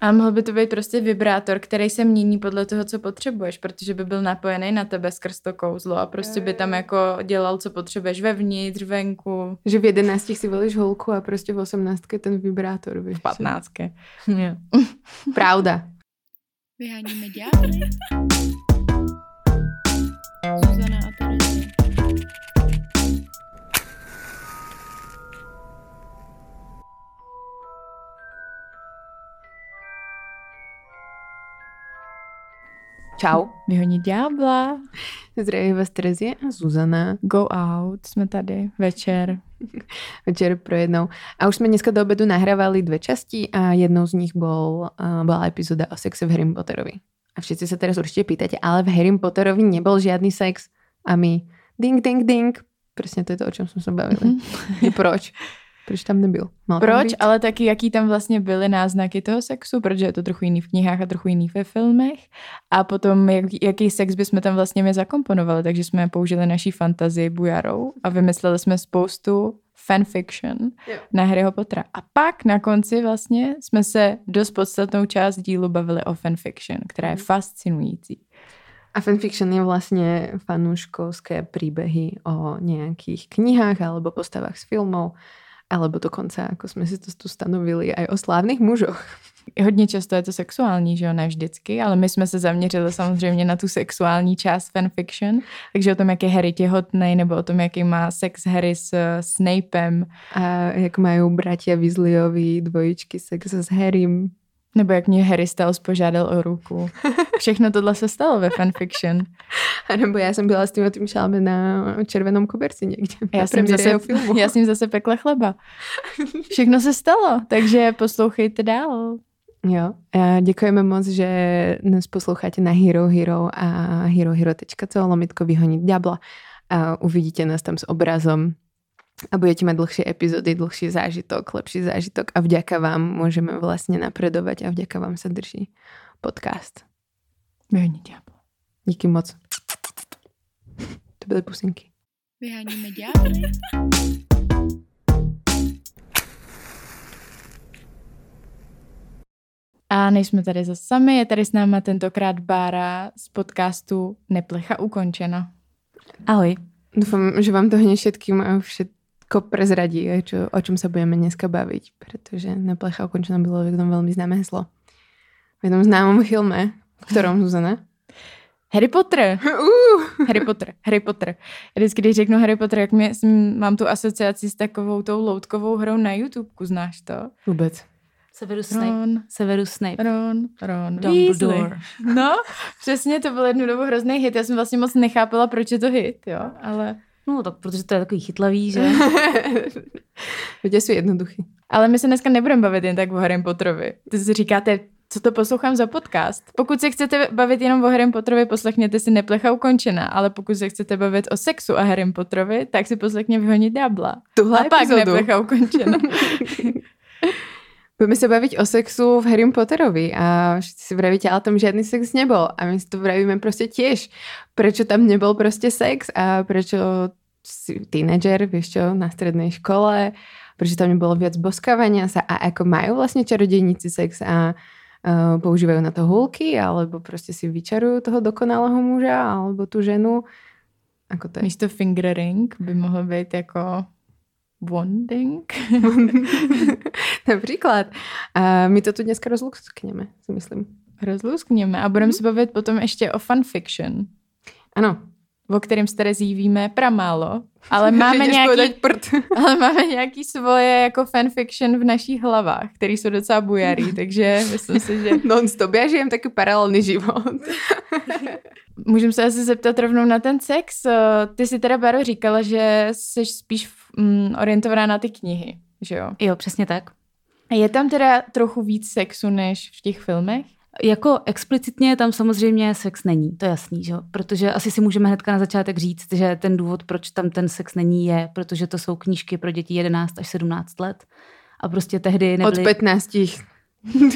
A mohl by to být prostě vibrátor, který se mění podle toho, co potřebuješ, protože by byl napojený na tebe skrz to kouzlo a prostě by tam jako dělal, co potřebuješ vevnitř, venku. Že v jedenácti si volíš holku a prostě v osmnáctke ten vibrátor, víš. V patnáctke. Pravda. Vyháníme ďábly. Čau. Vyhonit ďábla. Zdraví vás Terezie a Zuzana. Go out, jsme tady, večer. Večer pro jednou. A už jsme dneska do obedu nahrávali dve časti a jednou z nich bol, uh, bola epizóda o sexe v Harry Potterovi. A všetci sa teraz určite pýtate, ale v Harry Potterovi nebol žiadny sex. A my ding, ding, ding. Presne to je to, o čom sme sa bavili. Mm-hmm. Proč? Proč tam nebyl? Mal Proč, tam ale taky jaký tam vlastně byly náznaky toho sexu, protože je to trochu jiný v knihách a trochu jiný ve filmech. A potom, jak, jaký sex bychom tam vlastně my zakomponovali, takže jsme použili naší fantazii bujarou a vymysleli jsme spoustu fanfiction jo. na Harryho Pottera. A pak na konci vlastně jsme se dost podstatnou část dílu bavili o fanfiction, která je mhm. fascinující. A fanfiction je vlastně fanúškovské príbehy o nějakých knihách alebo postavách z filmov alebo dokonce, jako jsme si to tu stanovili, aj o slávných mužoch. Hodně často je to sexuální, že jo, ne vždycky, ale my jsme se zaměřili samozřejmě na tu sexuální část fanfiction, takže o tom, jak je Harry těhotný, nebo o tom, jaký má sex Harry s Snapem. A jak mají bratia Weasleyovi dvojičky sex s Harrym. Nebo jak mě Harry Styles požádal o ruku. Všechno tohle se stalo ve fanfiction. A nebo já jsem byla s tím tím šálme na červenom koberci někde. Já jsem, zase, filmu. já jsem zase pekla chleba. Všechno se stalo, takže poslouchejte dál. Jo, a děkujeme moc, že nás posloucháte na Hero Hero a herohero.co lomitko vyhonit diabla a uvidíte nás tam s obrazom a budete mať dlhšie epizódy, dlhší zážitok, lepší zážitok a vďaka vám môžeme vlastne napredovať a vďaka vám sa drží podcast. Vyhání ďábla. Díky moc. To byly pusinky. Vyháníme ďábly. A nejsme tady zase sami, je tady s náma tentokrát Bára z podcastu Neplecha ukončena. Ahoj. Dúfam, že vám to hneď všetkým a všet, všetko prezradí, čo, o čom sa budeme dneska baviť, pretože Neplecha ukončená bylo v jednom veľmi známe heslo. V jednom známom filme, v ktorom, Zuzana? Harry Potter. Uh. Harry Potter. Harry Potter. Vždycky, když řeknu Harry Potter, jak mě, mám tu asociaci s takovou tou loutkovou hrou na YouTube, znáš to? Vůbec. Severus Snape. Ron, Severus Snape. Ron, Ron, Dumbledore. No, přesně, to byl jednu dobu hrozný hit. Já jsem vlastně moc nechápala, proč je to hit, jo, ale... No tak protože to je takový chytlavý, že? Lidé jsou jednoduchý. Ale my se dneska nebudeme bavit jen tak o Harry Potterovi. Ty si říkáte, co to poslouchám za podcast. Pokud se chcete bavit jenom o Harry Potterovi, poslechněte si Neplecha ukončená, ale pokud se chcete bavit o sexu a Harry Potterovi, tak si poslechně vyhonit Diabla. Tuhle a pak epizodu. Neplecha ukončená. Budeme se bavit o sexu v Harry Potterovi a všichni si vravíte, ale tam žádný sex nebol. A my si to vravíme prostě těž. Prečo tam nebol prostě sex a prečo si tínedžer, vieš čo, na strednej škole, prečo tam nebolo viac boskávania sa a ako majú vlastne čarodejníci sex a uh, používajú na to hulky, alebo prostě si vyčarujú toho dokonalého muža, alebo tu ženu. Ako to je? Místo fingering by mohlo být jako bonding. Například. A my to tu dneska rozluskněme, si myslím. Rozluskněme a budeme hmm. se bavit potom ještě o fanfiction. Ano, o kterém s Terezí víme pramálo, ale máme, nějaký, prd. ale máme nějaký svoje jako fanfiction v našich hlavách, který jsou docela bujarý, takže myslím si, že... Non-stop, já žijem taky paralelný život. Můžeme se asi zeptat rovnou na ten sex. Ty si teda, Baro, říkala, že jsi spíš mm, orientovaná na ty knihy, že jo? Jo, přesně tak. Je tam teda trochu víc sexu než v těch filmech? Jako explicitně tam samozřejmě sex není, to je jasný, že? protože asi si můžeme hnedka na začátek říct, že ten důvod, proč tam ten sex není, je, protože to jsou knížky pro děti 11 až 17 let a prostě tehdy nebyly... Od 15.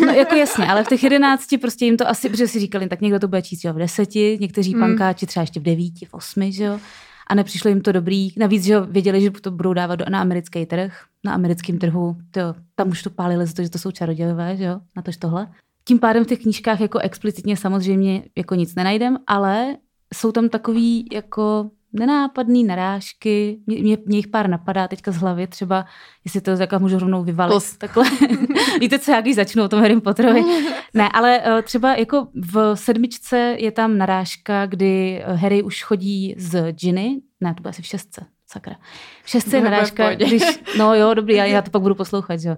No jako jasně, ale v těch 11 prostě jim to asi, protože si říkali, tak někdo to bude číst jo, v deseti, někteří mm. pankáči třeba ještě v devíti, v osmi, že jo. A nepřišlo jim to dobrý. Navíc, že jo, věděli, že to budou dávat na americký trh, na americkém trhu. To, tam už to pálili za to, že to jsou čarodějové, že jo, na tož tohle tím pádem v těch knížkách jako explicitně samozřejmě jako nic nenajdem, ale jsou tam takový jako nenápadný narážky, mě, mě, mě jich pár napadá teďka z hlavy, třeba, jestli to takhle můžu rovnou vyvalit. Plus. Takhle. Víte, co já když začnu o tom Harry Potterovi? ne, ale uh, třeba jako v sedmičce je tam narážka, kdy eh, Harry už chodí z Ginny, ne, to bude asi v šestce, sakra. V šestce je narážka, když, no jo, dobrý, já, já to pak budu poslouchat, jo.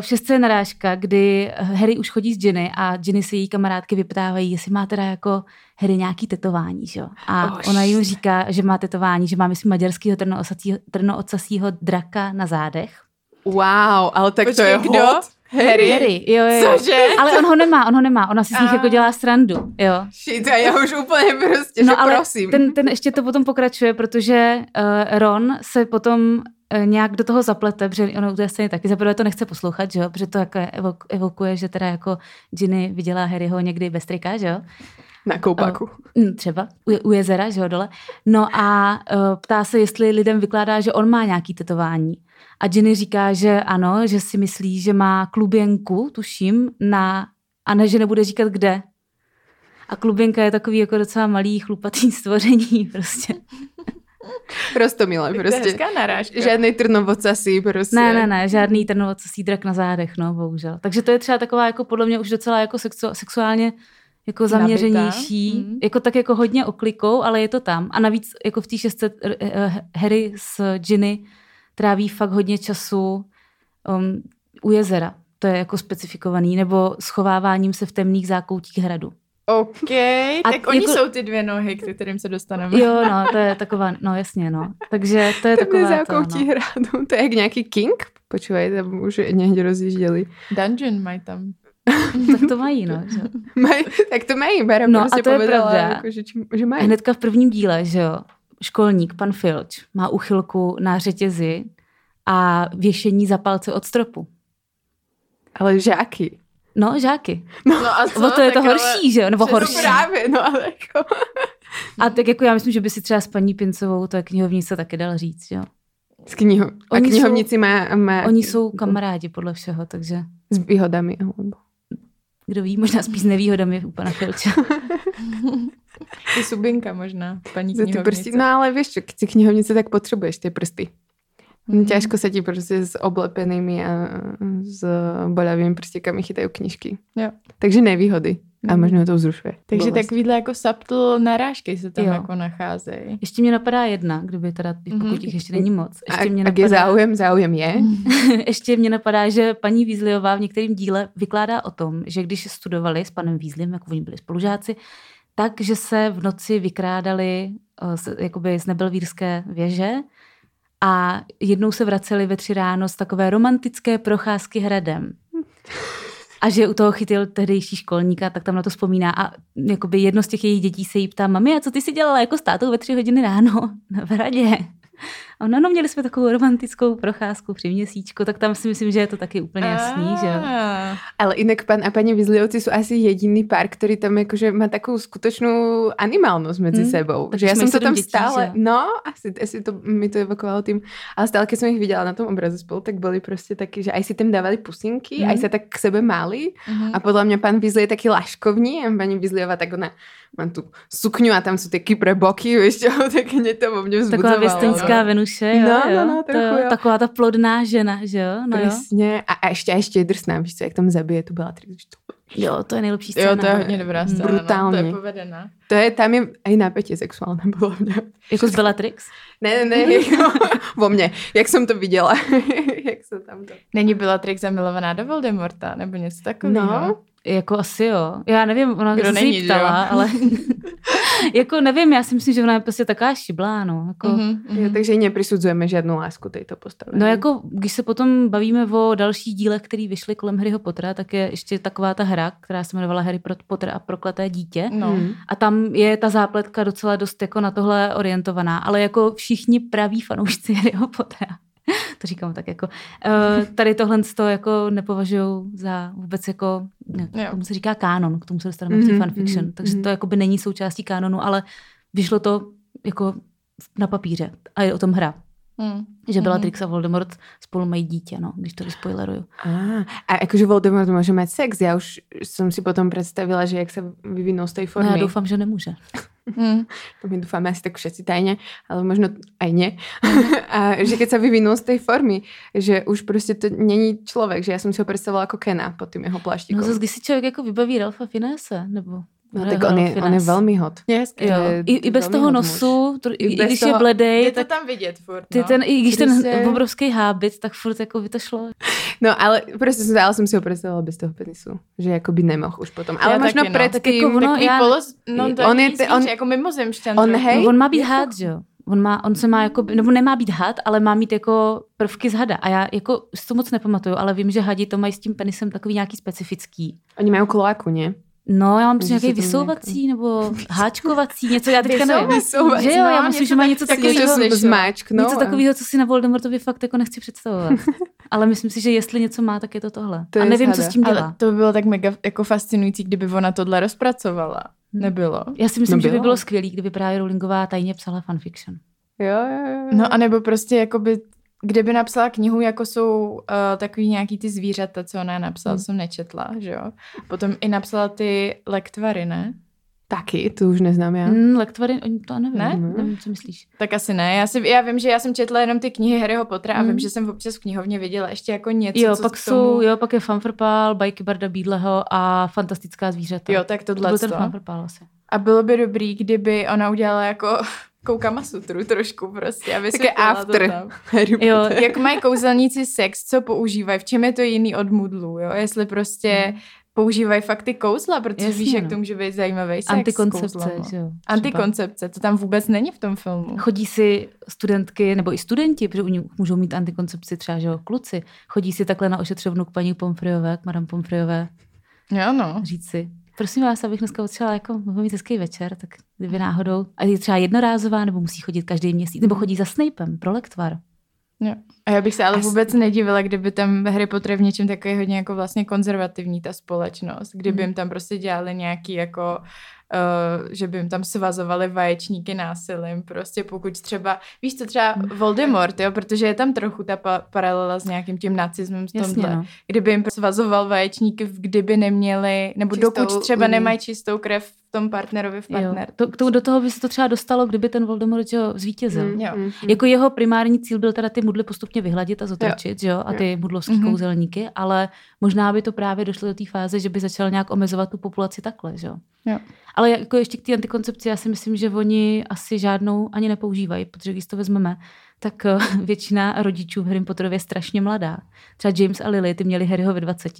V šestce je narážka, kdy Harry už chodí s Ginny a Ginny se její kamarádky vyptávají, jestli má teda jako Harry nějaký tetování, že jo. A oh, ona jim říká, že má tetování, že má, myslím, maďarského trnoocasího draka na zádech. Wow, ale tak Počkej, to je kdo? Hod. Harry? Harry, jo, jo. Cože? Ale on ho nemá, on ho nemá, ona si s nich jako dělá srandu, jo. Shit, a já už úplně prostě, no, že ale prosím. Ten, ten ještě to potom pokračuje, protože uh, Ron se potom uh, nějak do toho zaplete, protože ono u té scény taky zaprvé to nechce poslouchat, že jo, protože to jako evokuje, že teda jako Ginny viděla Harryho někdy bez trika, že jo. Na koupaku. Uh, třeba, u, u jezera, že jo, dole. No a uh, ptá se, jestli lidem vykládá, že on má nějaký tetování. A Jenny říká, že ano, že si myslí, že má kluběnku, tuším, na, a ne, že nebude říkat kde. A je takový jako docela malý, chlupatý stvoření prostě. Rostomilé prostě. Žádný trnovocasí prostě. Ne, ne, ne, žádný trnovocasí drak na zádech, no, bohužel. Takže to je třeba taková jako podle mě už docela jako sexu, sexuálně jako zaměřenější, mm. jako tak jako hodně oklikou, ale je to tam. A navíc jako v té šestce uh, Harry s Ginny tráví fakt hodně času um, u jezera. To je jako specifikovaný, nebo schováváním se v temných zákoutích hradu. OK, a tak jako, oni jsou ty dvě nohy, k kterým se dostaneme. Jo, no, to je taková, no jasně, no. Takže to je taková zákoutí to, no. hradu, to je jak nějaký king? Počúvaj, tam už někde rozjížděli. Dungeon mají tam. tak to mají, no. Že? Maj, tak to mají, Bera no, prostě a to je pravda. Jako, že, že mají. Hnedka v prvním díle, že jo, školník, pan Filč, má uchylku na řetězi a věšení za palce od stropu. Ale žáky. No, žáky. No, no a co? O to je to horší, ale... že jo? Nebo horší. Právě, no ale jako... A tak jako já myslím, že by si třeba s paní Pincovou to knihovnice taky dal říct, jo? S kniho... A knihovnici jsou, má, má... Oni jsou kamarádi podle všeho, takže... S výhodami, alebo... Kdo ví, možná spíš s nevýhodami u pana Filče. I subinka možná, paní knihovnice. Prsty, no ale víš čo, ty knihovnice tak potřebuješ ty prsty. Mm-hmm. Ťažko sa ti prostě s oblepenými a s boľavými prstikami chytajú knižky. Jo. Takže nevýhody. A mhm. možná to vzrušuje. Takže Bolest. takovýhle jako subtle narážky se tam jo. jako nacházejí. Ještě mě napadá jedna, kdyby teda, pokud mm-hmm. těch ještě není moc. Ještě a, mě napadá... je záujem, záujem je. ještě mě napadá, že paní Vízliová v některém díle vykládá o tom, že když studovali s panem Vízlem, jako oni byli spolužáci, takže se v noci vykrádali uh, jakoby z nebelvírské věže a jednou se vraceli ve tři ráno z takové romantické procházky hradem. A že u toho chytil tehdejší školníka, tak tam na to vzpomíná. A jakoby jedno z těch jejich dětí se jí ptá, mami, a co ty si dělala jako s tátou ve tři hodiny ráno v hradě? A no, no, měli jsme takovou romantickou procházku při měsíčku, tak tam si myslím, že je to taky úplně jasný, že jo. Ale jinak pan a paní Vizliovci jsou asi jediný pár, který tam jakože má takovou skutečnou animálnost mezi hmm. sebou. Takže já jsem to tam dětí, stále, že? no, asi, asi to mi to evokovalo tým, ale stále, když jsem jich viděla na tom obraze spolu, tak byli prostě taky, že aj si tam dávali pusinky, hmm. aj se tak k sebe máli hmm. a podle mě pan Vizli je taky laškovní a paní Vizliová tak ona mám tu sukňu a tam jsou ty kypré boky, víš tak mě to vo mně vzbudzovalo. Taková věsteňská no. Venuše, jo, no, no, no, trochu, to, jo. Taková ta plodná žena, že jo? No, Přesně. A, a ještě, ještě drsná, víš co, jak tam zabije tu Beatrix. Jo, to je nejlepší scéna. Jo, to je hodně dobrá scéna. Brutálně. No, to je povedená. To je, tam je i napětí sexuálně, bylo mě. Jako z Bellatrix? Ne, ne, ne, jako vo mně, jak jsem to viděla. jak se tam to... Není Bellatrix zamilovaná do Voldemorta, nebo něco takového? No, jako asi jo. Já nevím, ona Kdo se není, ptala, ale jako nevím, já si myslím, že ona je prostě taková šiblá, no. Jako... Mm-hmm, Jo, takže neprisuzujeme žádnou lásku této postavy. No jako, když se potom bavíme o dalších dílech, které vyšly kolem Harryho Pottera, tak je ještě taková ta hra, která se jmenovala Harry Potter a prokleté dítě. No. Mm. A tam je ta zápletka docela dost jako na tohle orientovaná, ale jako všichni praví fanoušci Harryho Pottera to říkám tak jako. Uh, tady tohle to jako nepovažují za vůbec jako, ne, tomu se říká kánon, k tomu se dostaneme mm-hmm, v té mhm, fanfiction, mm-hmm. takže to jako by není součástí kánonu, ale vyšlo to jako na papíře a je o tom hra. Hmm. Že. Bellatrix a Voldemort spolu mají dítě, no, když to vyspoileruju. A, a akože Voldemort môže mať sex. Ja už som si potom predstavila, že jak sa vyvinul z No, formy. já doufám, že nemůže. Hmm. To my dúfame asi tak všetci tajne, ale možno aj nie. a že keď sa vyvinul z tej formy, že už prostě to není človek, že ja som si ho predstavila ako Kena pod tým jeho pláštikom. No zase, když si člověk jako vybaví Ralfa Finese, nebo No, Ne, tak on je, on je velmi hot. Je hezký. Jo. je I, I bez toho nosu, to, i, i bez když je toho- bledej, Je to tam vidět furt, ty no. ten, i když ten Prostě- obrovský hábit, tak furt jako by to šlo. No ale prostě jsem, ale jsem si ho představila bez toho penisu. Že jako by nemohl už potom. Ale Já možno taky, no. před Tak tím... jako ono- Takový já- polos, no to on on je je, on- jako mimozemšťan. on hej, no, on má být je had, že jo? On, má, on se má jako, nebo nemá být had, ale má mít jako prvky z hada. A já jako si to moc nepamatuju, ale vím, že hadi to mají s tím penisem takový nějaký specifický. Oni mají kloaku, ne? No, já mám nějaký vysouvací nebo háčkovací, něco, já teďka nevím. Vysouvací, Že jo, já no, myslím, že má něco takového. něco zmáčknou. Něco takového, co si na Voldemortovi fakt jako nechci představovat. Ale myslím si, že jestli něco má, tak je to tohle. To a nevím, co zhada. s tím dělá. Ale to by bylo tak mega jako fascinující, kdyby ona tohle rozpracovala. Nebylo? Já si myslím, No že by bylo. bylo skvělé, kdyby právě Rowlingová tajně psala fanfiction. Jo, jo, jo. No a nebo prostě jakoby, kdyby napsala knihu, jako jsou uh, takový nějaký ty zvířata, co ona napsala, Hmm. jsem nečetla, že jo. Potom i napsala ty lektvary, ne? Taky, to už neznám já. Hmm, lektvary, oni to nevím, Ne? ne? nevím, co myslíš. Tak asi ne. Já, si, já vím, že já jsem četla jenom ty knihy Harryho Pottera a Hmm. vím, že jsem občas v knihovně viděla ještě jako něco, Jo, co pak jsou, tomu... jo, pak je Fanfrpál, bajky Barda Bídleho a Fantastická zvířata. Jo, tak to tohle byl ten asi. A bylo by dobrý, kdyby ona udělala jako koukama sutru trošku prostě a vysvětlila after. to tam. Jo. Jak mají kouzelníci sex, co používají, v čem je to jiný od mudlu, jo? Jestli prostě používají fakt ty kouzla, protože Jasně, víš, jak no. to může být zajímavý sex Antikoncepce, s kouzlama. že jo. třeba. Antikoncepce, to tam vůbec není v tom filmu. Chodí si studentky, nebo i studenti, protože u nich můžou mít antikoncepci třeba, že jo, kluci, chodí si takhle na ošetřovnu k paní Pomfriové, k madame Pomfriové, Jo, no. říct si, prosím vás, abych dneska odšla jako mít hezký večer, tak kdyby náhodou, a je třeba jednorázová, nebo musí chodit každý měsíc, nebo chodí za Snapem pro lektvar. Jo. A já bych se ale vůbec nedivila, kdyby tam Harry Potter v něčem takový hodně jako vlastně konzervativní ta společnost, kdyby Mhm. jim tam prostě dělali nějaký jako Uh, že by jim tam svazovali vaječníky násilím, prostě pokud třeba, víš co, třeba Mhm. Voldemort, jo, protože je tam trochu ta pa- paralela s nějakým tím nacismem v Jasně, tomhle. no. Kdyby jim svazoval vaječníky, kdyby neměli, nebo Čistou dokud třeba nemají čistou krev v tom partnerovi v Jo. partner. To, to, do toho by se to třeba dostalo, kdyby ten Voldemort jo, zvítězil. Mm, Jo. mm, mm. Jako jeho primární cíl byl teda ty mudly postupně vyhladit a zotročit, jo. jo, a ty mudlovský Mhm. kouzelníky, ale možná by to právě došlo do té fáze, že by začal nějak omezovat tu populaci takhle, že jo. Jo. Ale jako ještě k té antikoncepci, já si myslím, že oni asi žádnou ani nepoužívají, protože když to vezmeme, tak eh, většina rodičů v Harry Potterově je strašně mladá. Třeba James a Lily, ty měli Harryho ve 20.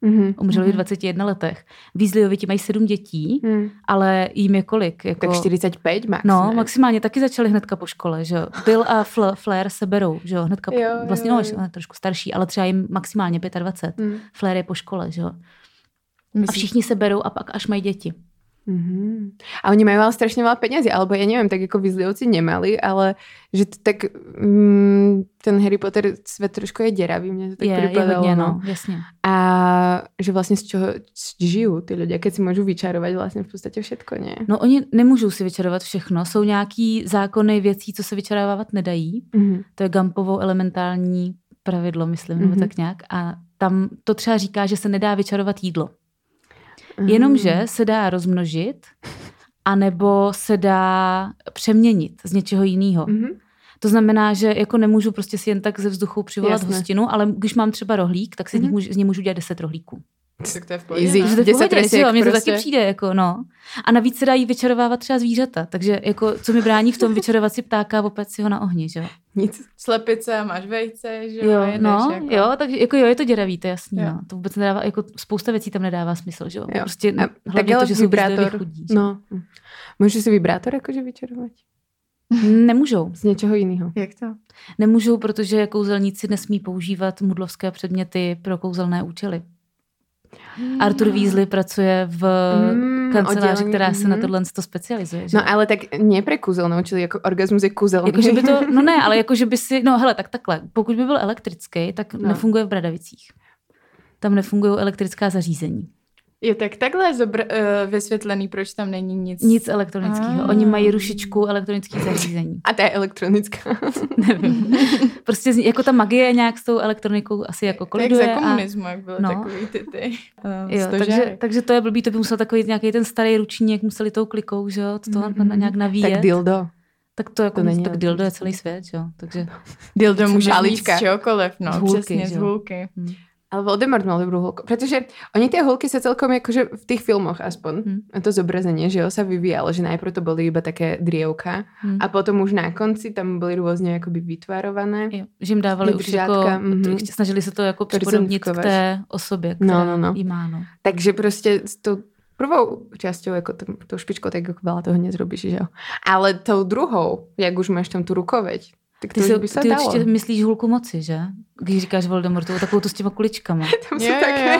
Mhm. Umřeli Mhm. v 21 letech. Weasleyovi ti mají sedm dětí, Mm. ale jim je kolik? Jako... Tak 45 max, No, ne? maximálně taky začali hnedka po škole, že jo. Bill a Fl- Flair se berou, že jo, hnedka, Jo, jo, jo, vlastně jo. no, ještě trošku starší, ale třeba jim maximálně 25. Mm. Flair je po škole, že jo. A všichni se berou a pak až mají děti. Mhm. A oni majú ale strašne veľa peniazy, alebo ja neviem, tak ako Weasleyovci nemali, ale že to tak mm, ten Harry Potter svet trošku je deravý, mne to tak je, je pripadalo. hodně, no. no, jasně. A že vlastne z čoho žijú tí ľudia, keď si môžu vyčarovať vlastne v podstate všetko, nie? No oni nemůžou si vyčarovat všechno, jsou nějaký zákony věcí, co se vyčarovávat nedají. Mhm. To je Gampovo elementální pravidlo, myslím, nebo Mhm. tak nějak. A tam to třeba říká, že se nedá vyčarovat jídlo. Jenomže se dá rozmnožit, anebo se dá přeměnit z něčeho jiného. Mhm. To znamená, že jako nemůžu prostě si jen tak ze vzduchu přivolat Jasné. hostinu, ale když mám třeba rohlík, tak si Mhm. z, můžu, z něj můžu dělat 10 rohlíků. Tak to je v pohodě, Easy. ne? Takže to je v 10 pohodě, že resiek jo, mně to prostě. taky přijde, jako no. A navíc se dají vyčarovávat třeba zvířata, takže jako co mi brání v tom vyčarovat si ptáka a opět si ho na ohni, že jo. Nic. Slepice a máš vejce, že jo, Jo, jedeš no, jako. jo, takže jako jo, je to děravý, to je jasný, Jo. no. To vůbec nedává, jako spousta věcí tam nedává smysl, že jo. Jo. Prostě A, tak hlavně to, že jsou vibrátor. chudí. že? No. Môžu si vibrátor akože vyčarovať? Nemůžou. Z něčeho jiného. Jak to? Nemůžou, protože kouzelníci nesmí používat mudlovské předměty pro kouzelné účely. Arthur Weasley pracuje v Mm, kanceláři, oddělení, která se na mhm. tohle to specializuje. Že? No ale tak nie pre kúzelnou, čili jako orgasmus je kúzelný. Jako, že by to, no ne, ale jako, že by si, no hele, tak takhle, pokud by byl elektrický, tak no. nefunguje v Bradavicích. Tam nefungují elektrická zařízení. Jo, tak takhle je zobr- uh, vysvětlený, proč tam není nic. Nic elektronického. Ah. Oni mají rušičku elektronických zařízení. A ta je elektronická. Nevím. Prostě z- jako ta magie nějak s tou elektronikou asi jako Tak koliduje. za a- komunismu, jak byly no. takový ty ty uh, Jo, takže, takže to je blbý, to by musel takový nějaký ten starý ručník, museli tou klikou, že jo, to Mhm. mm-hmm. nějak navíjet. tak dildo. tak to jako to není tak dildo je celý svět, že jo, takže Dildo může být Palička. z čehokoliv, no, Z hůlky, přesně, z hůlky. hm. Ale Voldemort mal dobrú hulku. Pretože oni tie hulky sa celkom akože v tých filmoch aspoň, hmm. to zobrazenie, že jo, sa vyvíjalo, že najprv to boli iba také drievka Hm. a potom už na konci tam boli rôzne akoby vytvarované. Jo, že jim dávali už jako, mhm. snažili se to jako připodobnit k té osobě, No, která no, no. jí má, no. Takže proste s tou prvou časťou, ako tom, tou špičkou, tak ako veľa toho nezrobíš, že jo. Ale tou druhou, jak už máš tam tu rukoveď, tak to Ty, si, by sa ty dalo. určitě myslíš hulku moci, že? Když říkáš Voldemortovu, takovou tu s těma kuličkama. Tam jo, také...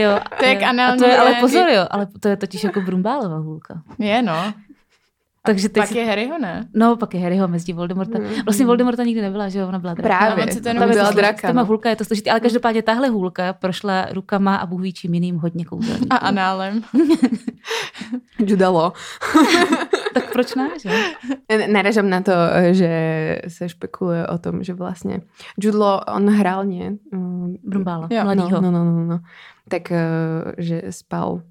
jo. To jak jo. A to je, ale pozor, jo, ale to je totiž jako Brumbálová hulka. Je, no. Takže teď Pak si, je Harryho, ne? No, pak je Harryho mezi Voldemorta. Mhm. Vlastně Voldemorta nikdy nebyla, že jo, ona byla draka. Právě, on se to jenom byla draka. Téma No. hulka je to složitý, ale každopádně tahle hulka prošla rukama a Bůh ví čím jiným hodně kouzelníků. A análem. Judalo. tak proč ne, že? Naražam na to, že sa špekuluje o tom, že vlastne Judlo, on hral, nie? Mm, Brumbála, Jo, mladýho. No, no, no, no, no. Tak, eh, že spal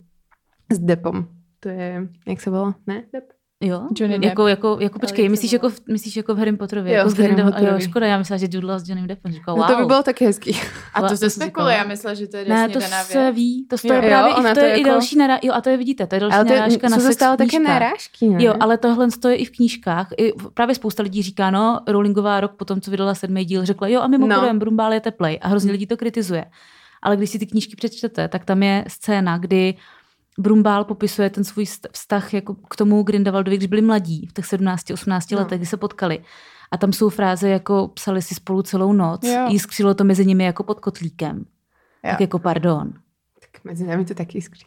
s Depom. To je, jak se volá? Ne? Dep? Jo? Johnny Depp. Jako, jako, jako počkej, myslíš jako, v, myslíš jako v Harry Potterově? Jo, jako v Grindelwald- Harrym Jo, Potterovi. škoda, já myslela, že Judla s Johnnym Deppem. Říkala, No wow. to by bylo taky hezký. A to to se jsem spekuluje, já myslela, že to je Ne, to se ví, to, to je právě Jo, i, to to je i jako- další nará... Jo, a to je vidíte, to je další Ale to je, narážka na sex stále v také knížkách. narážky, ne? Jo, ale tohle to je i v knížkách. I právě spousta lidí říká, no, Rowlingová rok potom, co vydala sedmý díl, řekla, jo, a mimochodem, No. Brumbál je teplej. A hrozně lidí to kritizuje. Ale když si ty knížky přečtete, tak tam je scéna, kdy Brumbál popisuje ten svůj vztah jako k tomu Grindelwaldovi, když byli mladí, v těch 17-18 No. letech, kdy se potkali. A tam jsou fráze jako psali si spolu celou noc, Jo. jiskřilo to mezi nimi jako pod kotlíkem. Tak jako pardon. Mezi námi to taky skří.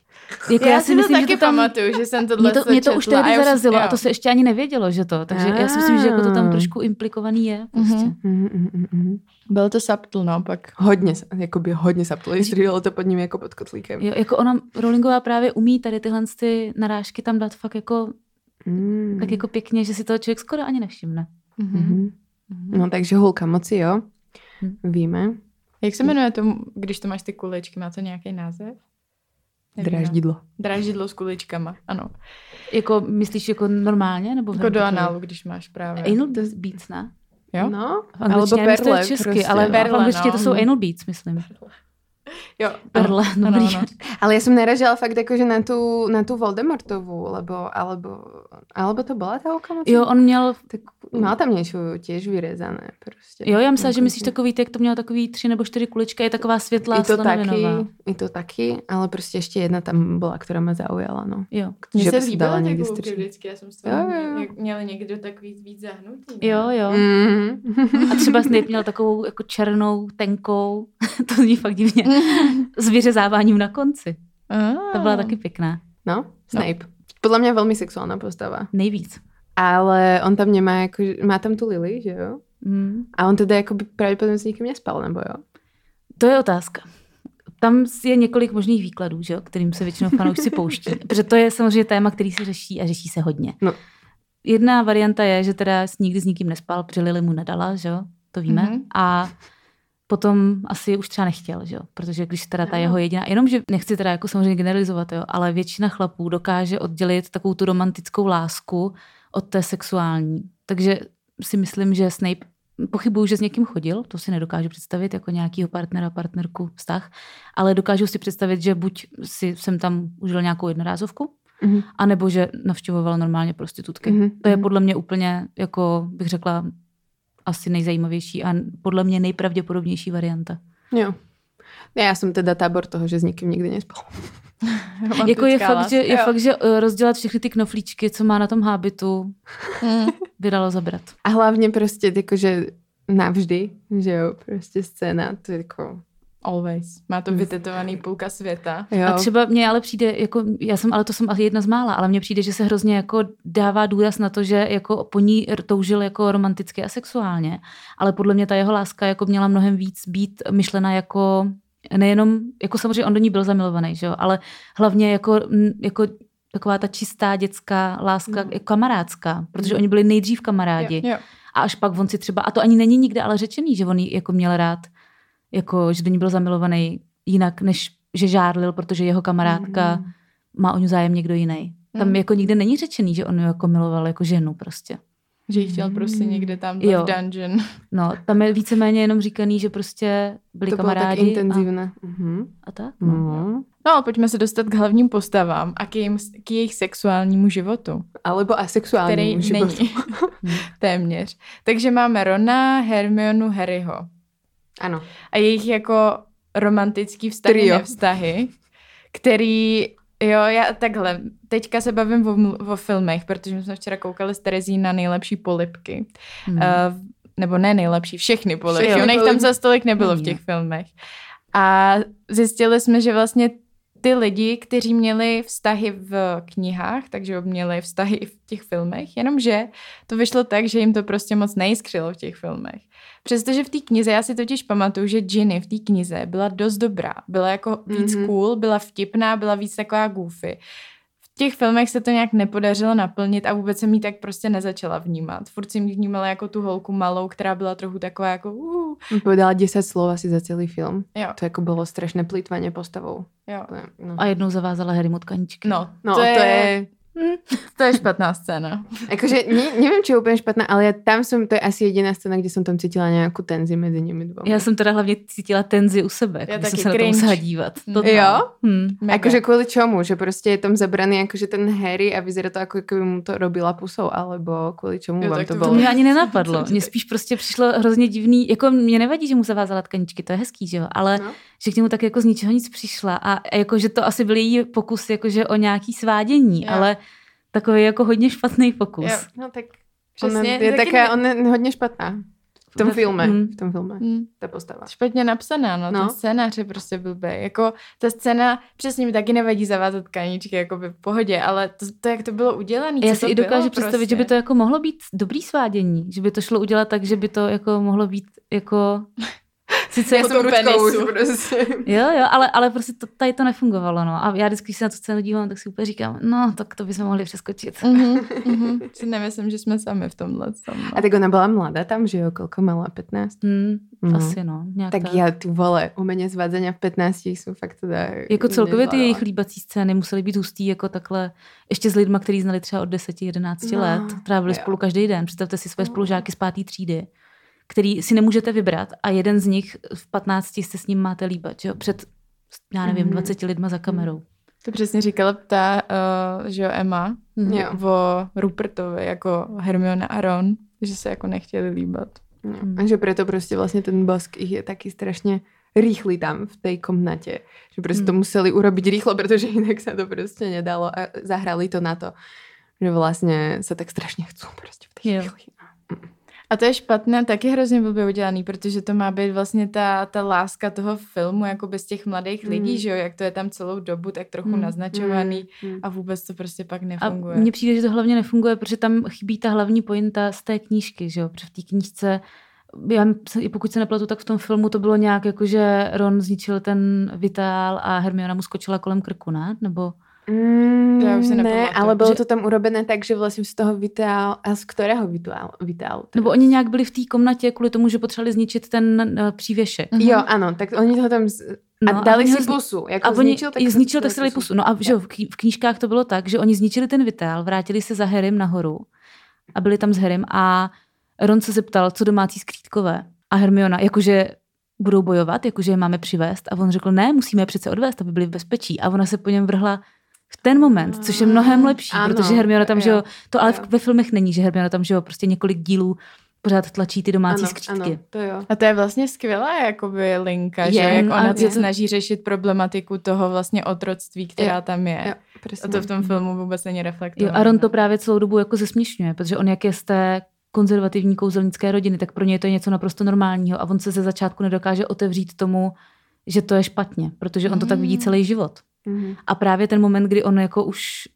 Jako Já, si to taky že to tam, pamatuju, že jsem tohle mě to, mě to už četla tehdy já zarazilo a to se ještě ani nevědělo, že to. Takže já si myslím, že jako to tam trošku implikovaný je. Prostě. Mhm. Mm, mm, mm, mm. Bylo to subtle, no, pak. Hodně, jakoby hodně saptuli. Střídalo to pod ním jako pod kotlíkem. Jo, jako ona, Rowlingová právě umí tady tyhle ty narážky tam dát fakt jako, Mm. tak jako pěkně, že si to člověk skoro ani nevšimne. Mhm. Mhm. No takže hulka moci, jo. Hm. Víme. Jak se jmenuje to, když to máš ty kuličky, má to nějaký název? Nevím, no. Dráždidlo. Dráždidlo s kuličkama, ano. Jako myslíš jako normálně? Nebo v Jako do análu, když máš právě. Anal beats, ne? Jo? No, V angličtině, alebo to perle. česky, prostě. ale v Perle, angličtině to no. jsou anal beats, myslím. Jo, Perle, ano, dobrý. ano, ano. Ale ja som naražala fakt akože na tú, na tú Voldemortovú, lebo, alebo, alebo to bola tá hulka moci? Jo, on měl Tak mal tam niečo tiež vyrezané prostě. Jo, já myslím, že Na myslíš takový, jak to mělo takový tři nebo čtyři kuličky, je taková světlá I to taky, i to taky, ale prostě ještě jedna tam byla, která mě zaujala, no. Jo. Mně se ty někdy vždycky, já jsem z toho Jo, jo, jo. jak měl někdo takový víc zahnutý. ne? Jo, jo. Mm. A třeba Snape měl takovou jako černou, tenkou, to zní fakt divně, s vyřezáváním na konci. Ah. To byla taky pěkná. No, Snape. Podľa mňa veľmi sexuálna postava. Nejvíc. Ale on tam nemá, jako, má tam tu Lily, že jo? Mm. A on teda jako by pravděpodobně s nikým nespal, nebo jo? To je otázka. Tam je několik možných výkladů, že jo, kterým se většinou fanoušci pouští. Protože to je samozřejmě téma, který se řeší a řeší se hodně. No. Jedna varianta je, že teda s- nikdy s nikým nespal, protože Lily mu nedala, že jo, to víme. Mhm. Mm-hmm. A potom asi už třeba nechtěl, že jo, protože když teda ta jeho jediná, jenomže nechci teda jako samozřejmě generalizovat, jo, ale většina chlapů dokáže oddělit takovou tu romantickou lásku od té sexuální. Takže si myslím, že Snape pochybuju, že s někým chodil, to si nedokážu představit jako nějakýho partnera, partnerku, vztah, ale dokážu si představit, že buď si jsem tam užil nějakou jednorázovku, Mhm. anebo že navštěvoval normálně prostitutky. Mhm, To je mhm. podle mě úplně, jako bych řekla, asi nejzajímavější a podle mě nejpravděpodobnější varianta. Jo. Já jsem teda tábor toho, že s nikým nikdy nespal. Jako je fakt, že, je fakt, že eh, rozdělat všechny ty knoflíčky, co má na tom hábitu, Mm. by dalo zabrat. A hlavně prostě jakože navždy, že jo, prostě scéna, to je jako, Always. Má to vytetovaný půlka světa. jo. A třeba mně ale přijde, jako, já jsem, ale to jsem asi jedna z mála, ale mně přijde, že se hrozně jako dává důraz na to, že jako po ní toužil jako romanticky a sexuálně, ale podle mě ta jeho láska jako měla mnohem víc být myšlena jako nejenom, jako samozřejmě on do ní byl zamilovaný, že jo, ale hlavně jako, jako taková ta čistá dětská láska, mm. kamarádská, protože mm. oni byli nejdřív kamarádi. Jo, jo. A až pak on si třeba, a to ani není nikde ale řečený, že on ji jako měl rád, jako, že do ní byl zamilovaný jinak, než že žárlil, protože jeho kamarádka mm. má o ní zájem někdo jiný. Tam mm. jako nikde není řečený, že on ji jako miloval jako ženu prostě. Že jí chtěl prostě někde tam v dungeon. No, tam je víceméně jenom říkaný, že prostě byli to kamarádi. Bylo tak intenzivné. A, uh-huh. a tak? No. Uh-huh. No pojďme se dostat k hlavním postavám a k, jejím, k jejich sexuálnímu životu. Alebo asexuálnímu který životu. není. Téměř. Takže máme Rona, Hermionu, Harryho. Ano. A jejich jako romantický vztahy, Trio. nevztahy, který, jo, já takhle, teďka se bavím o, o filmech, protože my jsme včera koukali s Terezí na nejlepší polipky. Hmm. Uh, nebo ne nejlepší, všechny polipky. Všechny jich tam za stolik nebylo v Není, těch filmech. A zjistili jsme, že vlastně ty lidi, kteří měli vztahy v knihách, takže měli vztahy i v těch filmech, jenomže to vyšlo tak, že jim to prostě moc nejiskřilo v těch filmech. Přestože v té knize, já si totiž pamatuju, že Ginny v té knize byla dost dobrá. Byla jako víc Mhm. cool, byla vtipná, byla víc taková goofy. V těch filmech se to nějak nepodařilo naplnit a vůbec jsem jí tak prostě nezačala vnímat. Furt jsem ji vnímala jako tu holku malou, která byla trochu taková jako uh, Povedala 10 slov asi za celý film. jo, To jako bylo strašné plýtvanie postavou. jo. To je, no. A jednou zavázala Harry tkaničky. No, No, to, to je, je, to je špatná scéna. akože, ne, neviem, či je úplne špatná, ale ja tam som, to je asi jediná scéna, kde som tam cítila nejakú tenzi medzi nimi dvoma. Já jsem teda hlavně cítila tenzi u sebe, Já jako když jsem se na to cringe. musela dívat. Totálně. Jo? Hm. Mega. Akože kvôli čomu? Že proste je tam zabraný akože ten Harry a vyzerá to ako keby mu to robila pusou, alebo kvôli čomu Jo, vám to to bolo? To mě ani nenapadlo. Jsem Mně spíš prostě přišlo hrozně divný, jako mě nevadí, že mu zavázala tkaničky, to je hezký, že jo, ale No. Že k němu tak jako z ničeho nic přišla a a jako, že to asi byl její pokus jakože o nějaký svádění, Jo. ale takový jako hodně špatný pokus. Jo. No tak Přesně, ona je taky ne- ona je hodně špatná. V tom filme, mm. v tom filme, Hmm. ta postava. Špatně napsaná, no, no. Ten scénář je prostě blbý. Jako ta scéna, přesně mi taky nevadí zavázat tkaničky, jako by v pohodě, ale to, to jak to bylo udělané, Já co si to i dokážu bylo představit, prostě. že by to jako mohlo být dobrý svádění, že by to šlo udělat tak, že by to jako mohlo být jako... Sice Já jsem penisu. už prostě. Jo, jo, ale, ale prostě to, tady to nefungovalo, no. A já vždycky, když se na tu scénu dívám, tak si úplně říkám, no, tak to bychom mohli přeskočit. Mhm, mhm. Si nemyslím, že jsme sami v tomhle. Tom, no. A tak ona byla mladá tam, že jo, koľko mala, 15? Hmm, No. Asi, no. Nějak Tak já ty vole, umenie zvádzania v 15 jsou fakt teda... Jako celkově ty nezvládala. jejich líbací scény musely být hustý jako takhle, ještě s lidma, který znali třeba od 10-11 No, let, trávili jo. spolu každý den. Představte si svoje No. spolužáky z páté třídy, který si nemůžete vybrat a jeden z nich v 15 se s ním máte líbat, že jo? Před, já nevím, Mhm. 20 lidma za kamerou. To přesně říkala ta, uh, že jo, Emma, Mhm. Jo. o Rupertovi, jako Hermiona a Ron, že se jako nechtěli líbat. Mm. A že preto prostě vlastně ten bosk je taký strašně rýchly tam v tej komnate. Že prostě to Mm. museli urobiť rýchlo, protože jinak sa to prostě nedalo a zahrali to na to, že vlastně se tak strašně chcú prostě v Jo. chvíli. A to je špatné, taky hrozně blbě udělaný, protože to má být vlastně ta, ta láska toho filmu, jako bez těch mladých Mm. lidí, že jo, jak to je tam celou dobu tak trochu Mm. naznačovaný Mm, a vůbec to prostě pak A nefunguje. mně přijde, že to hlavně nefunguje, protože tam chybí ta hlavní pointa z té knížky, že jo? Protože v té knížce, já, pokud se nepletu, tak v tom filmu to bylo nějak jako, že Ron zničil ten vitál a Hermiona mu skočila kolem krku, ne? Nebo Mm, To já už si ne, ale bylo Že- to tam urobené tak, že vlastně z toho vitál, a z kterého vitál? vitál Nebo oni nějak byli v té komnatě kvůli tomu, že potřebovali zničit ten uh, přívěšek. Mhm. Jo, ano, tak oni ho tam... Z... No, a a dali oni si zni- pusu. Jako A oni zničil, tak, zničil, tak si dali pusu. No a že v kni- v knížkách to bylo tak, že oni zničili ten vitál, vrátili se za Harrym nahoru a byli tam s Harrym a Ron se zeptal, co domácí skrýtkové. A Hermiona, jakože budou bojovat, jakože je máme přivést. A on řekl, ne, musíme je přece odvést, aby byli v bezpečí. A ona se po něm vrhla v ten moment, což je mnohem lepší, Ano, protože Hermiona tam, že jo, jo, to ale jo. v- ve filmech není, že Hermiona tam, že jo, prostě několik dílů pořád tlačí ty domácí ano, skřítky. ano, to jo. A to je vlastně skvělá jakoby linka, že Je, jak a ona je se to- snaží řešit problematiku toho vlastně otroctví, která Jo, tam je. Jo, A to v tom filmu vůbec není Jo, reflektované. a Ron to právě celou dobu jako zesměšňuje, protože on jak je z té konzervativní kouzelnické rodiny, tak pro něj to je něco naprosto normálního a on se ze začátku nedokáže otevřít tomu, že to je špatně, protože on to tak vidí Mm. celý život. Mhm. A právě ten moment, kdy on jako už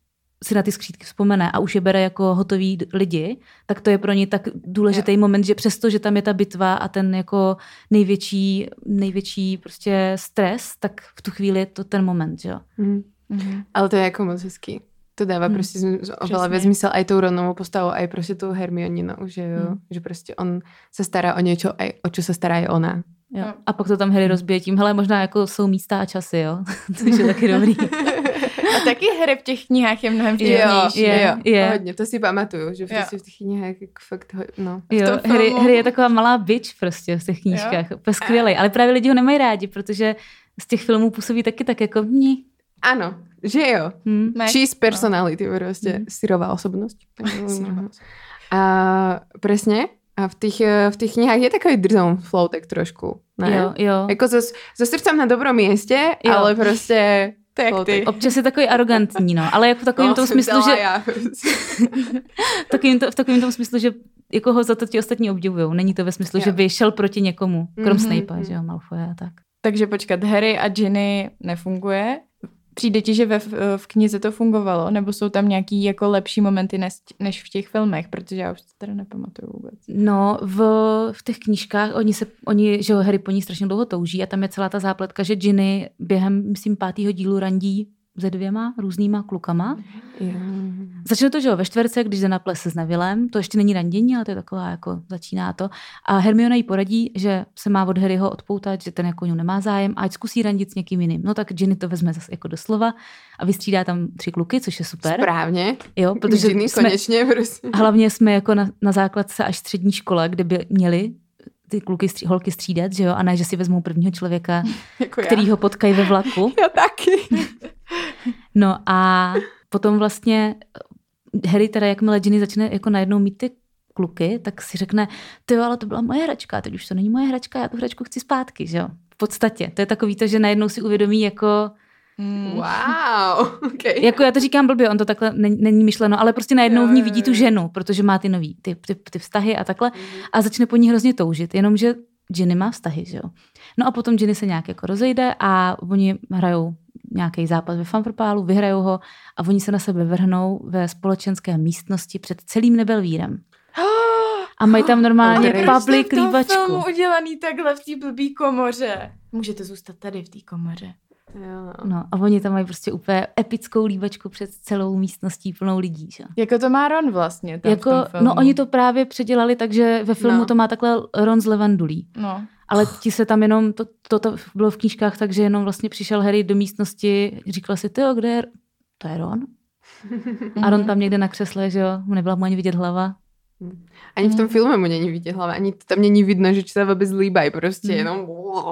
si na ty skřítky vzpomene a už je bere jako hotový lidi, tak to je pro ně tak důležitý jo. moment, že přesto, že tam je ta bitva a ten jako největší, největší prostě stres, tak v tu chvíli je to ten moment, že jo. Mm. Mm-hmm. Ale to je jako moc hezký. To dává hmm. prostě oveľa viac zmysel aj tou Ronovou postavou, aj prostě tou Hermioninou, že jo, hmm. že prostě on se stará o něco, aj o čo se stará je ona. Jo. A pak to tam Harry rozbije tím, hele, možná jako jsou místa a časy, jo. to je taky dobrý. a taky Harry v těch knihách je mnohem vtipnější. Je, je, je. Hodně, to si pamatuju, že v těch, v těch knihách jako fakt, no. Jo, Harry, Harry, je taková malá bitch prostě v těch knížkách, úplně skvělej, ale právě lidi ho nemají rádi, protože z těch filmů působí taky tak jako mní. Ano, že jo. Hmm. Cheese personality, no. prostě hmm. syrová osobnost. A presne, a v těch, v těch knihách je takový drzom flowtek trošku. Ne? Jo, jo. Jako so, so srdcem na dobrom místě, jo. ale prostě tak ty. Občas je takový arrogantní, no. Ale jako v takovém no, tom smyslu, že... Já. takovým to, v takovém tom smyslu, že jako ho za to ti ostatní obdivují. Není to ve smyslu, jo. že by šel proti někomu, krom mm-hmm. Snape, že jo, Malfoy a tak. Takže počkat, Harry a Ginny nefunguje, Přijde ti, že ve, v knize to fungovalo, nebo jsou tam nějaký jako lepší momenty než, než v těch filmech, protože já už to teda nepamatuju vůbec. No, v, v těch knížkách, oni se, oni, že Harry po ní strašně dlouho touží a tam je celá ta zápletka, že Ginny během, myslím, pátého dílu randí se dvěma různýma klukama. Yeah. Začne to, že jo, ve čtverce, když jde na ples s Nevillem, to ještě není randění, ale to je taková, jako začíná to. A Hermiona jí poradí, že se má od Harryho odpoutat, že ten jako nemá zájem, ať zkusí randit s někým jiným. No tak Ginny to vezme zase jako doslova a vystřídá tam tři kluky, což je super. Správně. Jo, protože Ginny jsme, konečně prostě. Hlavně jsme jako na, na základce až střední škole, kde by měli ty kluky, stří, holky střídat, že jo, a ne, že si vezmou prvního člověka, jako který ho potkají ve vlaku. Já taky. No a potom vlastně Harry teda, jakmile Ginny začne jako najednou mít ty kluky, tak si řekne, ty jo, ale to byla moje hračka, teď už to není moje hračka, já tu hračku chci zpátky, že jo. V podstatě. To je takový to, že najednou si uvědomí jako, Mm. Wow, okay. Jako já to říkám blbě, on to takhle není, není myšleno, ale prostě najednou v ní vidí tu ženu, protože má ty nový, ty, ty, ty vztahy a takhle mm. a začne po ní hrozně toužit, jenomže Ginny má vztahy, že jo. No a potom Ginny se nějak jako rozejde a oni hrajou nějaký zápas ve fanfrpálu, vyhrajou ho a oni se na sebe vrhnou ve společenské místnosti před celým nebelvírem. A mají tam normálně public líbačku. filmu udělaný takhle v té blbý komoře. Můžete zůstat tady v té komoře. Jo. No a oni tam mají prostě úplně epickou líbačku před celou místností plnou lidí. Že? Jako to má Ron vlastně tam jako, No oni to právě předělali tak, že ve filmu no. to má takhle Ron z Levandulí. No. Ale ti se tam jenom, to, to, to bylo v knížkách, takže jenom vlastně přišel Harry do místnosti, říkal si, ty kde je, to je Ron? A Ron tam někde na křesle, že jo, mu nebyla mu ani vidět hlava. Ani v tom mm. filme mu není vidět hlava, ani tam není vidno, že se vůbec líbají, prostě mm. jenom...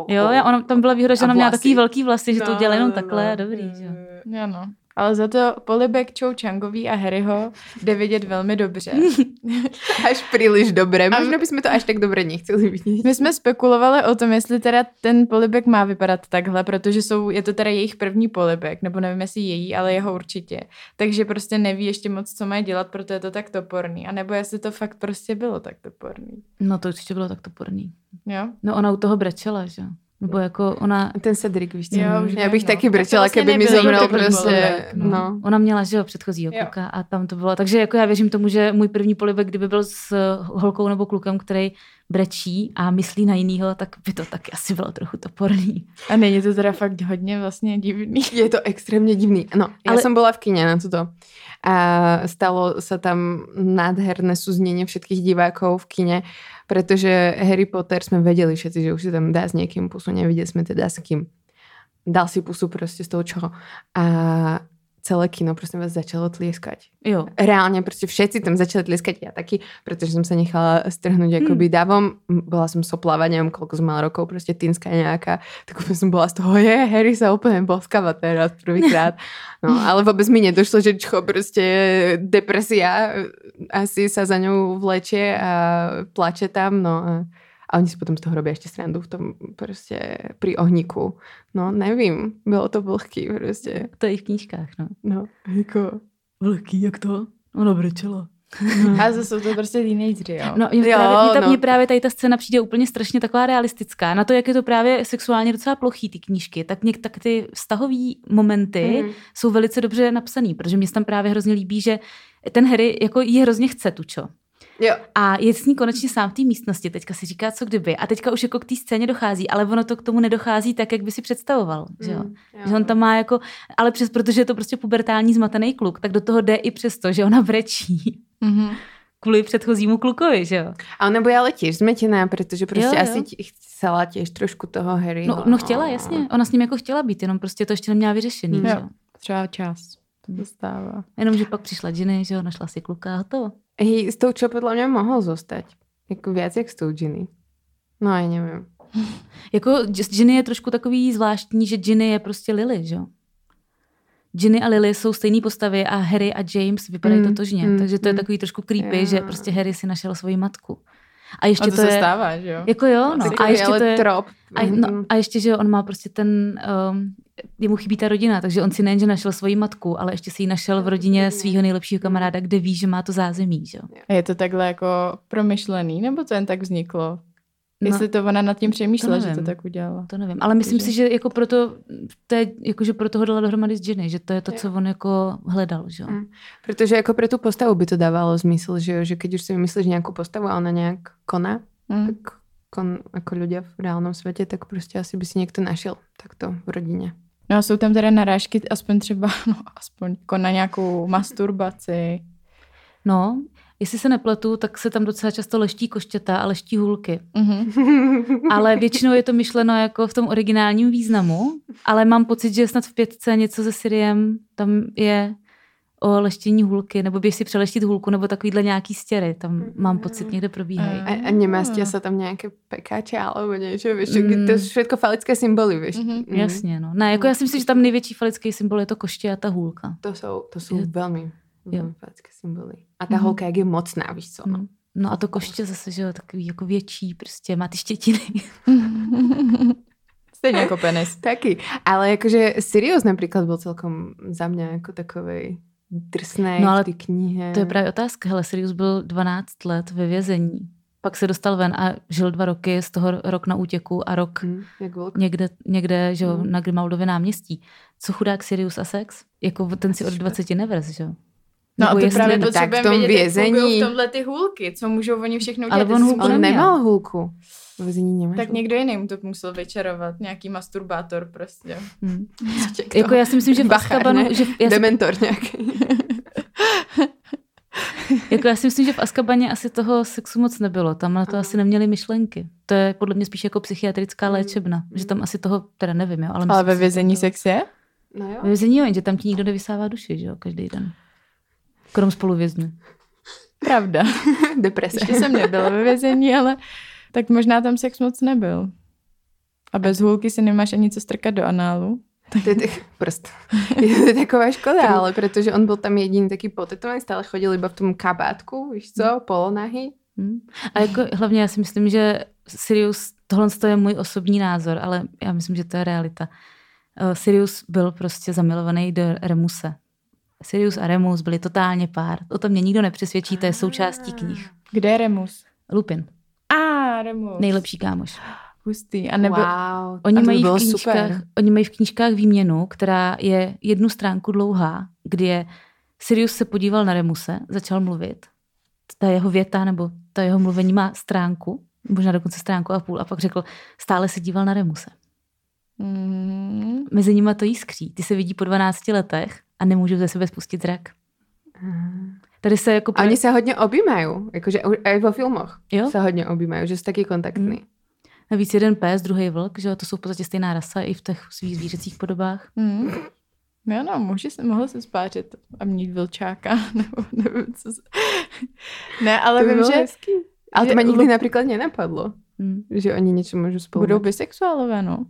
Jo, já, ona, tam byla výhoda, že ona měla takový velký vlasy, že to udělala jenom no, takhle, no. dobrý, že jo. no. Ale za to polibek Chou Changový a Harryho jde vidět velmi dobře. až příliš dobré. Možná bychom to až tak dobře nechtěli vidět. My jsme spekulovali o tom, jestli teda ten polibek má vypadat takhle, protože jsou, je to teda jejich první polibek, nebo nevím, jestli její, ale jeho určitě. Takže prostě neví ještě moc, co mají dělat, proto je to tak toporný. A nebo jestli to fakt prostě bylo tak toporný. No to určitě bylo tak toporný. Jo? No ona u toho brečela, že nebo jako ona... Ten Cedric, víš co? Jo, Já bych no. taky brečela, vlastně kdyby mi zemřel prostě. No. no. Ona měla, že jo, předchozího kluka a tam to bylo. Takže jako já věřím tomu, že můj první polibek, kdyby byl s holkou nebo klukem, který brečí a myslí na jinýho, tak by to taky asi bylo trochu toporný. A není to teda fakt hodně vlastně divný. Je to extrémně divný. No, já Ale... jsem byla v kině na toto. A stalo se tam nádherné suznění všetkých divákov v kine pretože Harry Potter sme vedeli všetci, že už si tam dá s niekým pusu, nevideli sme teda s kým. Dal si pusu prostě z toho čoho. A celé kino prostě vás začalo tlieskať. Jo. Reálně prostě všetci tam začali tlieskať, ja taky, protože jsem se nechala strhnout jakoby hmm. davom. Byla jsem soplava, nevím, koľko jsem mala rokov, prostě týnská nějaká, tak úplně jsem byla z toho, je, Harry sa úplně boskava teraz prvýkrát. No, ale vůbec mi nedošlo, že čo, prostě depresia asi sa za ňou vlečie a plače tam, no a a oni si potom z toho robí ještě srandu v tom prostě při ohníku. No, nevím, bylo to vlhký prostě. To je i v knížkách, no. No, jako... Vlhký, jak to? Ono brečelo. A zase jsou to prostě teenagery, jo. No, mě, Jo, právě, mě, ta, no. mě právě tady ta scéna přijde úplně strašně taková realistická. Na to, jak je to právě sexuálně docela plochý, ty knížky, tak, něk, tak ty vztahové momenty Mhm. jsou velice dobře napsaný, protože mě se tam právě hrozně líbí, že ten Harry jako ji hrozně chce, tučo. Jo. A je s ní konečně sám v té místnosti, teďka si říká, co kdyby. A teďka už jako k té scéně dochází, ale ono to k tomu nedochází tak, jak by si představoval. Že, jo? Mm, jo. že on tam má jako, ale přes, protože je to prostě pubertální zmatený kluk, tak do toho jde i přesto, že ona brečí Mhm. kvůli předchozímu klukovi, že jo. A ona bude ale tiež zmetená, protože prostě Jo, jo. asi chcela tiež trošku toho Harryho. No, no chtěla, jasně. Ona s ním jako chtěla být, jenom prostě to ještě neměla vyřešený. Mm. Že? Jo. Třeba čas. To se stává. Jenom, že pak přišla Ginny, že jo, našla si kluka a hotovo. Hej, s tou čo podľa mňa mohol zostať. Jako viac jak s tou Ginny. No já nevím. Jako Ginny je trošku takový zvláštní, že Ginny je prostě Lily, že jo. Ginny a Lily jsou stejné postavy a Harry a James vypadají Mm, totožně. mm, takže to je mm. takový trošku creepy, Jo. že prostě Harry si našel svoji matku. A ještě A to, to, se je... stává, že jo? Jako jo, no. A ještě to je... trop. A, no, Mhm. a ještě, že on má prostě ten, um, jemu chybí ta rodina, takže on si nejenže našel svoji matku, ale ještě si ji našel v rodině svého nejlepšího kamaráda, kde ví, že má to zázemí, že? jo. A je to takhle jako promyšlený, nebo to jen tak vzniklo? No, Jestli to ona nad tím přemýšlela, že to nevím. tak udělala. to nevím, ale myslím Takže- si, že jako proto, to je, jako, že proto ho dala dohromady s Ginny, že to je to, co on jako hledal, že? jo. Mm. Protože jako pre tú postavu by to dávalo zmysel, že, jo, že keď už si vymyslíš nejakú postavu a ona nejak koná, Hm. tak kon, ako ľudia v reálnom svete, tak prostě asi by si niekto našiel takto v rodine. No a jsou tam teda narážky, aspoň třeba, no aspoň jako na nějakou masturbaci. No, jestli se nepletu, tak se tam docela často leští koštěta a leští hůlky. Mhm. Ale většinou je to myšleno jako v tom originálním významu, ale mám pocit, že snad v pětce něco se Siriem tam je o leštění hůlky, nebo běž si přeleštit hůlku, nebo takovýhle nějaký stěry. Tam mám pocit někde probíhají. A, a nemastia sa tam nejaké pekáče alebo niečo, vieš, čo, Mm. to sú všetko falické symboly, vieš. Mhm. Mm. Jasně, no. Ne, jako já si myslím, že tam největší falický symbol je to koště a ta hůlka. To sú, to Je- veľmi, Jo. falické symboly. A tá Mhm. holka, jak je mocná, víš co? No. No a to koště zase, že jo, takový jako větší, prostě má ty štětiny. Stejně jako penis. Taky. Ale jakože Sirius například byl celkom za mě jako takovej drsnej No ale v té knihe. To je právě otázka. Hele, Sirius byl 12 let ve vězení. Pak se dostal ven a žil dva roky, z toho rok na útěku a rok Hm, jak vlk. někde, někde že jo, Mm. na Grimaldově náměstí. Co chudák Sirius a sex? Jako ten si od 20 nevers, že jo? No a to jestli- právě tak v potřebujeme tom vědět, jak vězení- fungují v tomhle ty hůlky, co můžou oni všechno dělat. Ale on hůlku On neměl. nemal hůlku. V vězení nemáš Tak hůlku. někdo jiný mu to musel vyčarovat, nějaký masturbátor prostě. Hm. Tě Jako já si myslím, že v Azkabanu, že v, já si, Dementor nějaký. jako já si myslím, že v Azkabaně asi toho sexu moc nebylo. Tam na to Aha. asi neměli myšlenky. To je podle mě spíš jako psychiatrická Mm. léčebna. Že tam asi toho, teda nevím, jo, ale, Ale myslím ve vězení sex je? No jo. Ve vězení jo, jenže tam ti nikdo nevysává duši, že jo, každý den. Krom spoluvězňů. Pravda. Deprese. Ještě jsem nebyla ve vězení, ale tak možná tam sex moc nebyl. A bez hůlky si nemáš ani co strkat do análu. To je tak, prst. Je to taková škoda, ale protože on byl tam jediný taký potetovaný, stále chodil iba v tom kabátku, víš co, polonahy. Hmm. A jako hlavně já si myslím, že Sirius, tohle je můj osobní názor, ale já myslím, že to je realita. Uh, Sirius byl prostě zamilovaný do Remuse. Sirius a Remus byli totálně pár. O tom mě nikdo nepřesvědčí, to je součástí knih. Kde je Remus? Lupin, A, ah, Remus. nejlepší kámoš. Hustý. A nebyl... Wow. Oni a mají, by v knížkách, super. oni mají v knížkách výměnu, která je jednu stránku dlouhá, kdy je Sirius se podíval na Remuse, začal mluvit. Ta jeho věta nebo ta jeho mluvení má stránku, možná dokonce stránku a půl, a pak řekl, stále se díval na Remuse. Mm, Mezi nimi to jiskří. Ty se vidí po 12 letech a nemůžou ze sebe spustit zrak. Tady se jako... Oni se hodně objímají, jakože i vo filmoch Jo? se hodně objímají, že jsou taky kontaktní. Navíc jeden pes, druhý vlk, že jo, to jsou v podstatě stejná rasa i v těch svých zvířecích podobách. mm. Jo, no, může se, mohl se spářit a mít vlčáka, nebo nevím, co se... Ne, ale to by vím, že hezký. Ale to mě nikdy lup- například nenapadlo, Hmm. že oni něco můžou spolu. budou bisexuálové, no.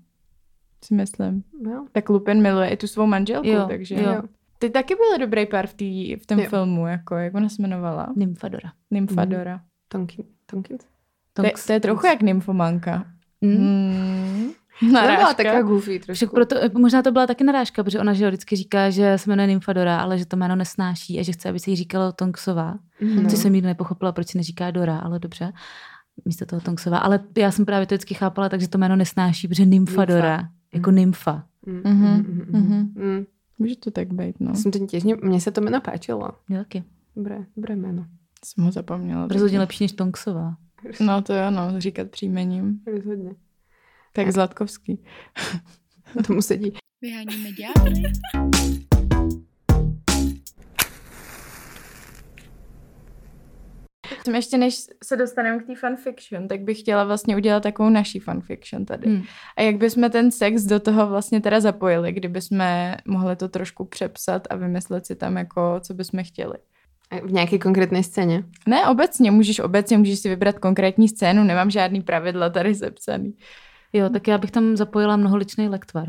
Si myslím. No. Tak Lupin miluje i tu svou manželku, Jo, takže... jo. Ty taky byl dobrý pár v, tý, v tom Jo. filmu, jako, jak ona se jmenovala? Nymfadora. Nymfadora. Tonkin, Tonkins? To, je- to je trochu jak nymfomanka. Hmm. Hmm. Narážka. byla taková goofy trošku. Však proto, možná to byla taky narážka, protože ona že vždycky říká, že se jmenuje Nymfadora, ale že to jméno nesnáší a že chce, aby se jí říkalo Tonksová. Mm. Což jsem nikdy nepochopila, proč se neříká Dora, ale dobře. Místo toho Tonksová. Ale já jsem právě to vždycky chápala, takže to jméno nesnáší, protože Nymfadora, Nymfa. jako nymfa. Mm. Mm-hmm. Mm-hmm. Mm. Může to tak být, no. Jsem to těžně, mně se to jméno páčilo. Mě taky. Dobré, dobré jméno. Jsem ho zapomněla. Rozhodně lepší než Tonksová. No to jo, no, říkat příjmením. Rozhodně. Tak Zlatkovský. Tomu sedí. Vyháníme ďábly. Ještě než se dostaneme k té fanfiction, tak bych chtěla vlastně udělat takovou naší fanfiction tady. Hmm. A jak bychom ten sex do toho vlastně teda zapojili, kdyby jsme mohli to trošku přepsat a vymyslet si tam jako, co bychom chtěli. V nějaké konkrétní scéně? Ne, obecně, můžeš obecně, můžeš si vybrat konkrétní scénu, nemám žádný pravidla tady sepsaný. Jo, tak já bych tam zapojila mnoholičný lektvar.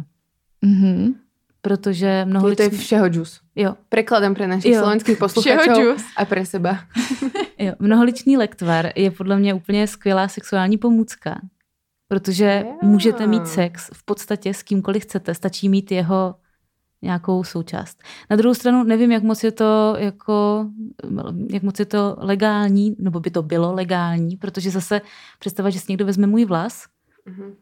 Mm-hmm. Protože mnoholičný... To je všeho džus. Jo. Prekladem pro našich slovenských posluchačů a pro seba. jo, mnoholičný lektvar je podle mě úplně skvělá sexuální pomůcka. Protože yeah. můžete mít sex v podstatě s kýmkoliv chcete, stačí mít jeho nějakou součást. Na druhou stranu nevím, jak moc je to jako, jak moc je to legální, nebo by to bylo legální, protože zase představa, že si někdo vezme můj vlas, mm-hmm.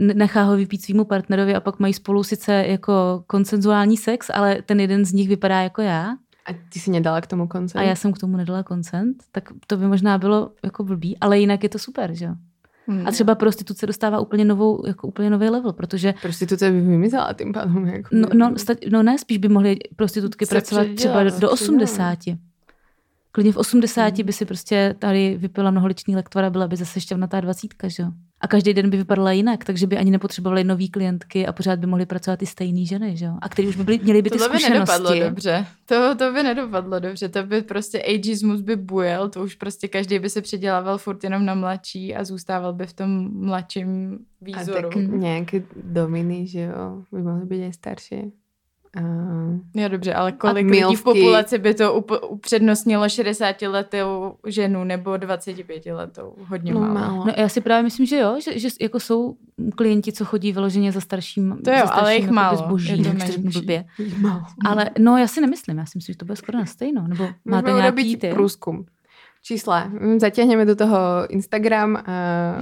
Nechá ho vypít svýmu partnerovi a pak mají spolu sice jako konsenzuální sex, ale ten jeden z nich vypadá jako já. A ty si nedala k tomu koncent? A já jsem k tomu nedala koncent, tak to by možná bylo jako blbý, ale jinak je to super, že jo? Hmm. A třeba prostituce dostává úplně novou, jako úplně nový level, protože... Prostituce by vymizela tím pádem. Jako... No, no, sta- no ne, spíš by mohly prostitutky Se pracovat třeba do, do 80. Klidně v 80 hmm. by si prostě tady vypila mnoholičný lektvara, byla by zase šťavnatá dvacítka, že jo? A každý den by vypadala jinak, takže by ani nepotřebovali nový klientky a pořád by mohly pracovat i stejné ženy, že jo? A který už by byly, měli by ty to zkušenosti. by nedopadlo dobře. To, to by nedopadlo dobře. To by prostě ageismus by bujel, to už prostě každý by se předělával furt jenom na mladší a zůstával by v tom mladším výzoru. A tak nějaké dominy, že jo, by mohly být i starší. Uh, jo, dobře, ale kolik lidí v populaci by to up- upřednostnilo 60 letou ženu nebo 25 letou? Hodně no, málo. málo. No, já si právě myslím, že jo, že, že jako jsou klienti, co chodí vyloženě za starším To jo, za starším, ale jich málo. Zboží, je to blbě. Málo. Ale no, já si nemyslím, já si myslím, že to bude skoro na stejno. Nebo máte nějaký ty? průzkum. Čísla. Mm, zatěhneme do toho Instagram a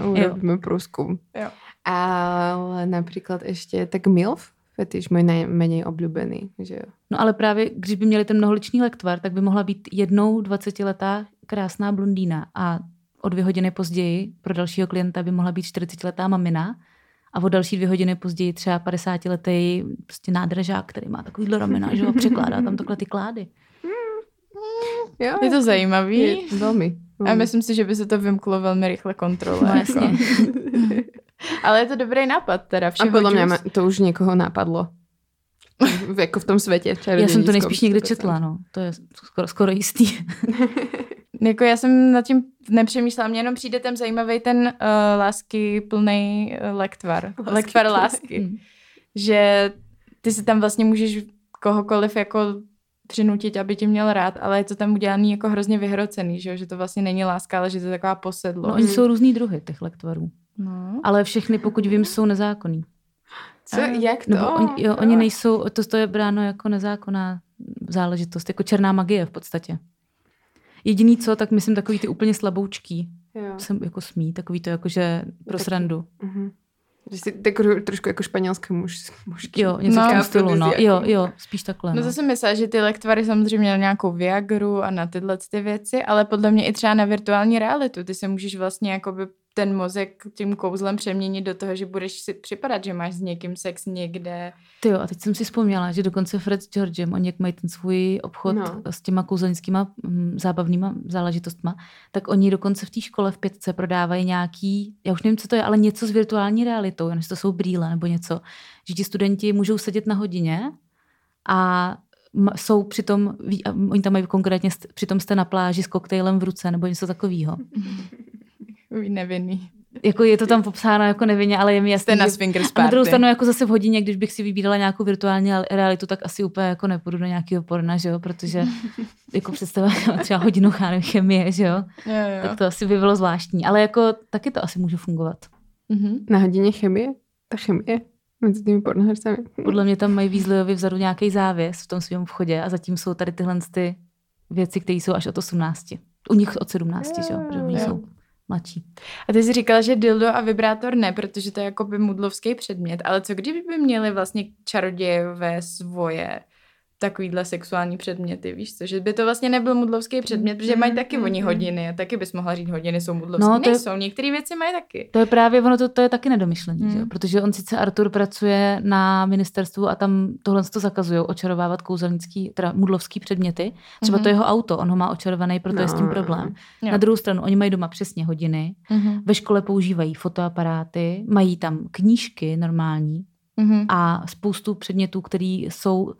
urobíme průzkum. Jo. Ale například ještě tak MILF, fetiš můj nejméně oblíbený. Že jo. No ale právě, když by měli ten mnoholičný lektvar, tak by mohla být jednou 20-letá krásná blondýna a o dvě hodiny později pro dalšího klienta by mohla být 40-letá mamina a o další dvě hodiny později třeba 50-letý prostě nádražák, který má takovýhle ramena, že ho překládá tam takhle ty klády. Jo, je to zajímavý. Je, velmi, velmi. A myslím si, že by se to vymklo velmi rychle kontrole. No, jasně. Ale je to dobrý nápad teda. A podle mě to už někoho napadlo. V, jako v tom světě. Já jsem to nejspíš někde četla, no. To je skoro, skoro jistý. jako já jsem nad tím nepřemýšlela, mně jenom přijde ten zajímavý ten uh, lásky plný uh, lektvar. Lásky lektvar plný. lásky. Že ty si tam vlastně můžeš kohokoliv jako přinutit, aby tě měl rád, ale je to tam udělaný jako hrozně vyhrocený, že, že to vlastně není láska, ale že to je taková posedlost. No, oni jsou různý druhy těch lektvarů. No. Ale všechny, pokud vím, jsou nezákonný. Co? Jak to? Nebo on, jo, oni nejsou, to, to je bráno jako nezákonná záležitost, jako černá magie v podstatě. Jediný co, tak myslím takový ty úplně slaboučký. Jo. Jsem jako smí, takový to jakože pro srandu. Uh-huh. Že jsi tak trošku jako španělské muž, mužky. Jo, něco no, stylu, no. Jo, jo, spíš takhle. No, no to jsem myslela, že ty lektvary samozřejmě měly nějakou Viagru a na tyhle ty věci, ale podle mě i třeba na virtuální realitu. Ty se můžeš vlastně jakoby ten mozek tím kouzlem přeměnit do toho, že budeš si připadat, že máš s někým sex někde. Ty jo, a teď jsem si vzpomněla, že dokonce Fred s Georgem, oni jak mají ten svůj obchod no. s těma kouzelnickýma hm, zábavnýma záležitostma, tak oni dokonce v té škole v pětce prodávají nějaký, já už nevím, co to je, ale něco s virtuální realitou, jestli to jsou brýle nebo něco, že ti studenti můžou sedět na hodině a jsou přitom, oni tam mají konkrétně, přitom jste na pláži s koktejlem v ruce nebo něco takového. nevinný. Jako je to tam popsáno jako nevinně, ale je mi jasné. na swingers party. A na druhou stranu jako zase v hodině, když bych si vybírala nějakou virtuální realitu, tak asi úplně jako nepůjdu do nějakého porna, že jo, protože jako představa třeba hodinu chemie, že jo? Jo, jo. tak to asi by bylo zvláštní. Ale jako taky to asi může fungovat. Mm-hmm. Na hodině chemie? Ta chemie mezi těmi pornohercami. Podle mě tam mají Weasleyovi vzadu nějaký závěs v tom svém vchodě a zatím jsou tady tyhle ty věci, které jsou až od 18. U nich od 17, že jo? Protože oni Jo. jsou mladší. A ty jsi říkala, že dildo a vibrátor ne, protože to je jako by mudlovský předmět, ale co kdyby by měli vlastně čarodějové svoje takovýhle sexuální předměty, víš co? Že by to vlastně nebyl mudlovský předmět, protože mají taky oni hodiny a taky bys mohla říct hodiny jsou mudlovské. No, No, to je- Nejsou, některé věci mají taky. To je právě, ono to, to je taky nedomyšlení, Hmm. že jo? protože on sice Artur pracuje na ministerstvu a tam tohle to zakazují, očarovávat kouzelnický, teda mudlovský předměty. Třeba Mhm. to jeho auto, on ho má očarovaný, proto je s tím No. problém. Jo. Na druhou stranu, oni mají doma přesně hodiny, Mhm. ve škole používají fotoaparáty, mají tam knížky normální Mhm. a spoustu předmětů, které jsou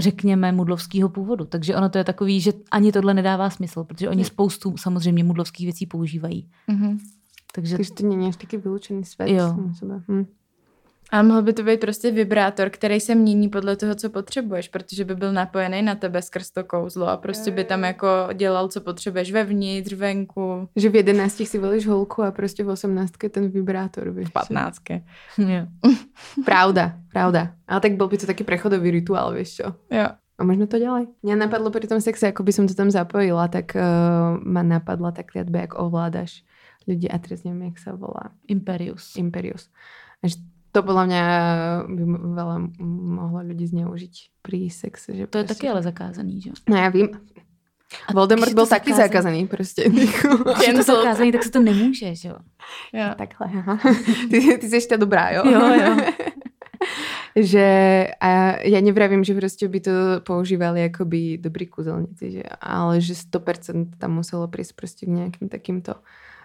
řekněme, mudlovského původu. Takže ono to je takový, že ani tohle nedává smysl, protože oni spoustu samozřejmě mudlovských věcí používají. Mhm. Takže Takže to není až taky vyloučený svět. Jo. Hm. A mohl by to být prostě vibrátor, který se mění podle toho, co potřebuješ, protože by byl napojený na tebe skrz to kouzlo a prostě by tam jako dělal, co potřebuješ vevnitř, venku, Že v 11 si volíš holku a prostě v 18 ten vibrátor. Víš. v 15. jo. Pravda, pravda. Ale tak byl by to taký prechodový rituál, víš čo? Jo. A možno to ďalej. Mňa napadlo pri tom sexe, ako by som to tam zapojila, tak uh, ma napadla tá kliatba, jak ovládaš ľudí a teraz neviem, jak sa volá. Imperius. Imperius. A že to podľa mňa by m- mohlo ľudí zneužiť pri sexe. Že To je prostě- taky ale zakázaný, že? jo? No já vím. A Voldemort je byl taky zakázaný- zakázaný prostě. Když je to zakázaný, tak se to nemůže, že jo? Jo. Takhle, aha. Ty, ty jsi ta dobrá, jo? Jo, jo. že a ja nevravím, že proste by to používali akoby dobrí kúzelníci, že, ale že 100% tam muselo prísť proste k nejakým takýmto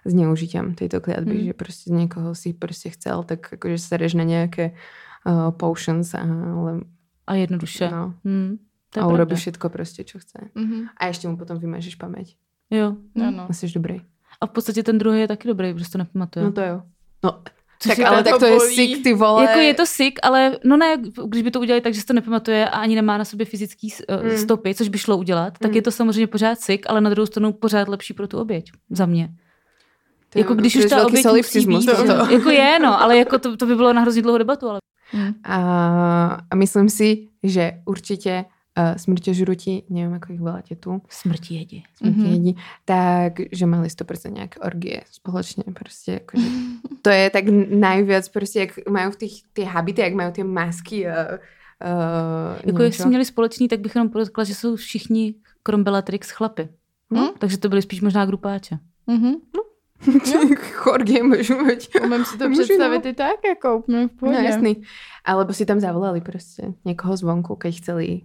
zneužitiam tejto kliatby, Mm. mm. že proste z niekoho si proste chcel, tak akože sereš na nejaké uh, potions, a, ale, A jednoduše. no, Hmm, to je a pravda. urobí všetko proste, čo chce. Mhm. A ešte mu potom vymažeš pamäť. Jo. No, Hmm. no. A jsi dobrý. A v podstatě ten druhý je taky dobrý, protože to nepamatuje. No to jo. No, Což tak je ale tak to je bolí. sick, ty vole. Jako je to sick, ale no ne, když by to udělali tak, že si to nepamatuje a ani nemá na sobě fyzický uh, Mm. stopy, což by šlo udělat, tak Mm. je to samozřejmě pořád sick, ale na druhou stranu pořád lepší pro tu oběť. Za mě. To je- jako když to už ta oběť musí být. toto. Jako je, no, ale jako to, to by bylo na hrozně dlouhou debatu. Ale... Mhm. A, a myslím si, že určitě uh, smrťožruti, nevím, jak ich voláte tu, Smrti jedi. smrti Mhm. jedí, tak, že mali 100% nějaké orgie společně, prostě jakože, to je tak najviac, prostě jak mají v těch, ty habity, jak mají ty masky a uh, Jako jestli jsme měli společný, tak bych jenom podotkla, že jsou všichni krom Bellatrix chlapy. Hm? Takže to byly spíš možná grupáče. Mhm. Orgie můžu mít. Umím si to Můžu, představit no. i tak, jako úplně v No pohodě. jasný. Alebo si tam zavolali prostě někoho zvonku, keď chceli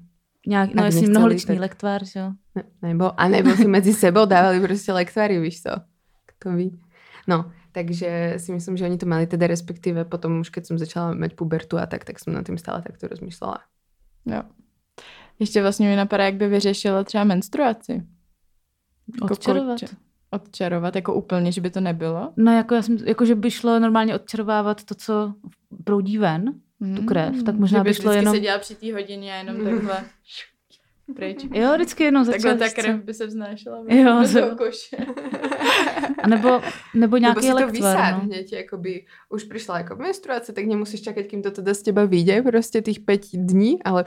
Nějak, no nechceli, mnoholičný tak- lektvar, že jo. Ne, nebo, a nebo si mezi sebou dávali prostě lektvary, víš co? Kto ví. No, takže si myslím, že oni to mali teda respektíve potom už keď som začala mať pubertu a tak, tak som nad tým stále takto rozmýšlela. Jo. Ještě vlastně mi napadá, jak by vyřešila třeba menstruaci. Jako Odčarovat. koče- Odčarovat, jako úplně, že by to nebylo. No jako, já jsem, jako že by šlo normálně odčarovávat to, co proudí ven, tu krev, tak možná že by by šlo jenom... seděla při té hodině a jenom takhle pryč. Jo, vždycky jenom za Takhle ta krev by se vznášela Jo, toho koše. A nebo, nebo Nebo nějaký si to vysát no. hneď, akoby už prišla jako menstruace, tak nemusíš čakať, kým to teda z teba vyjde, prostě tých 5 dní, ale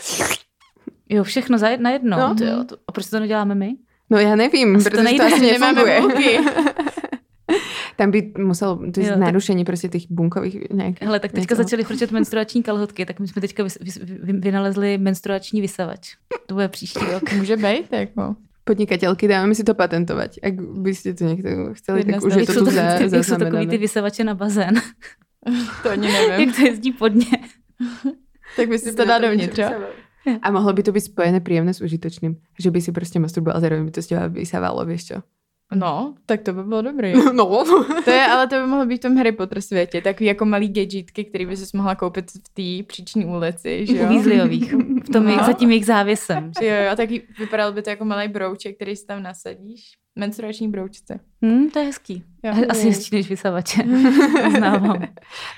Jo, všechno za jed, na jedno. No. No. To, jo, to, a proč to neděláme my? No já nevím, Asi to protože to, nejde, asi že nemáme nefunguje. Tam by muselo, to je Jo, tak- narušení prostě těch bunkových nějakých. Hele, tak teďka někoho. začaly frčet menstruační kalhotky, tak my jsme teďka vys, vys, vy, vynalezli menstruační vysavač. To bude příští rok. Může být, jako. Podnikatelky, dáme si to patentovat. Jak byste to někdo Jedna tak už je to tu to, za, jak jsou takový ty vysavače na bazén. To ani nevím. jak to jezdí pod ně. tak by si to dá dovnitř? A mohlo by to být spojené příjemné s užitočným. Že by si prostě masturboval a zároveň by to z těba vysávalo, víš čo? No, tak to by bylo dobrý. No. To je, ale to by mohlo být v tom Harry Potter světě. Takový jako malý gadgetky, který by si mohla koupit v té příční ulici, že jo? U Weasleyových. V tom, No. no. za tím jejich závěsem. Jo, jo, a taky vypadal by to jako malý brouček, který si tam nasadíš. Menstruační broučce. Hm, to je hezký. Jo. Asi hezčí než vysavače. Uznávám.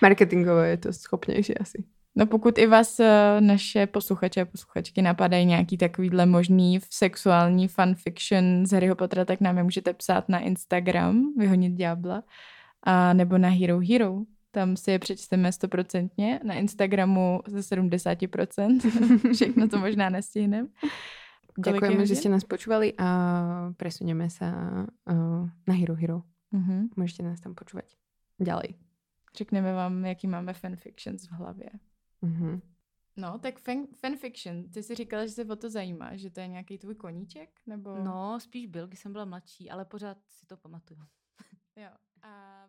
Marketingové je to schopnější asi. No pokud i vás eh, naše posluchače a posluchačky napadají nějaký takovýhle možný sexuální fanfiction z Harryho Pottera, tak nám je můžete psát na Instagram, vyhonit ďábla, a nebo na Hero Hero. tam si je přečteme stoprocentně, na Instagramu ze 70%, všechno to možná nestihneme. Ďakujeme, že ste nás počúvali a presunieme sa uh, na Hero Hero. Mm-hmm. Můžete nás tam počúvať ďalej. Řekneme vám, jaký máme fanfictions v hlavě. Mm-hmm. No, tak fan, fanfiction. Ty jsi říkala, že se o to zajímá, že to je nějaký tvůj koníček? Nebo... No, spíš byl, když jsem byla mladší, ale pořád si to pamatuju. Jo. A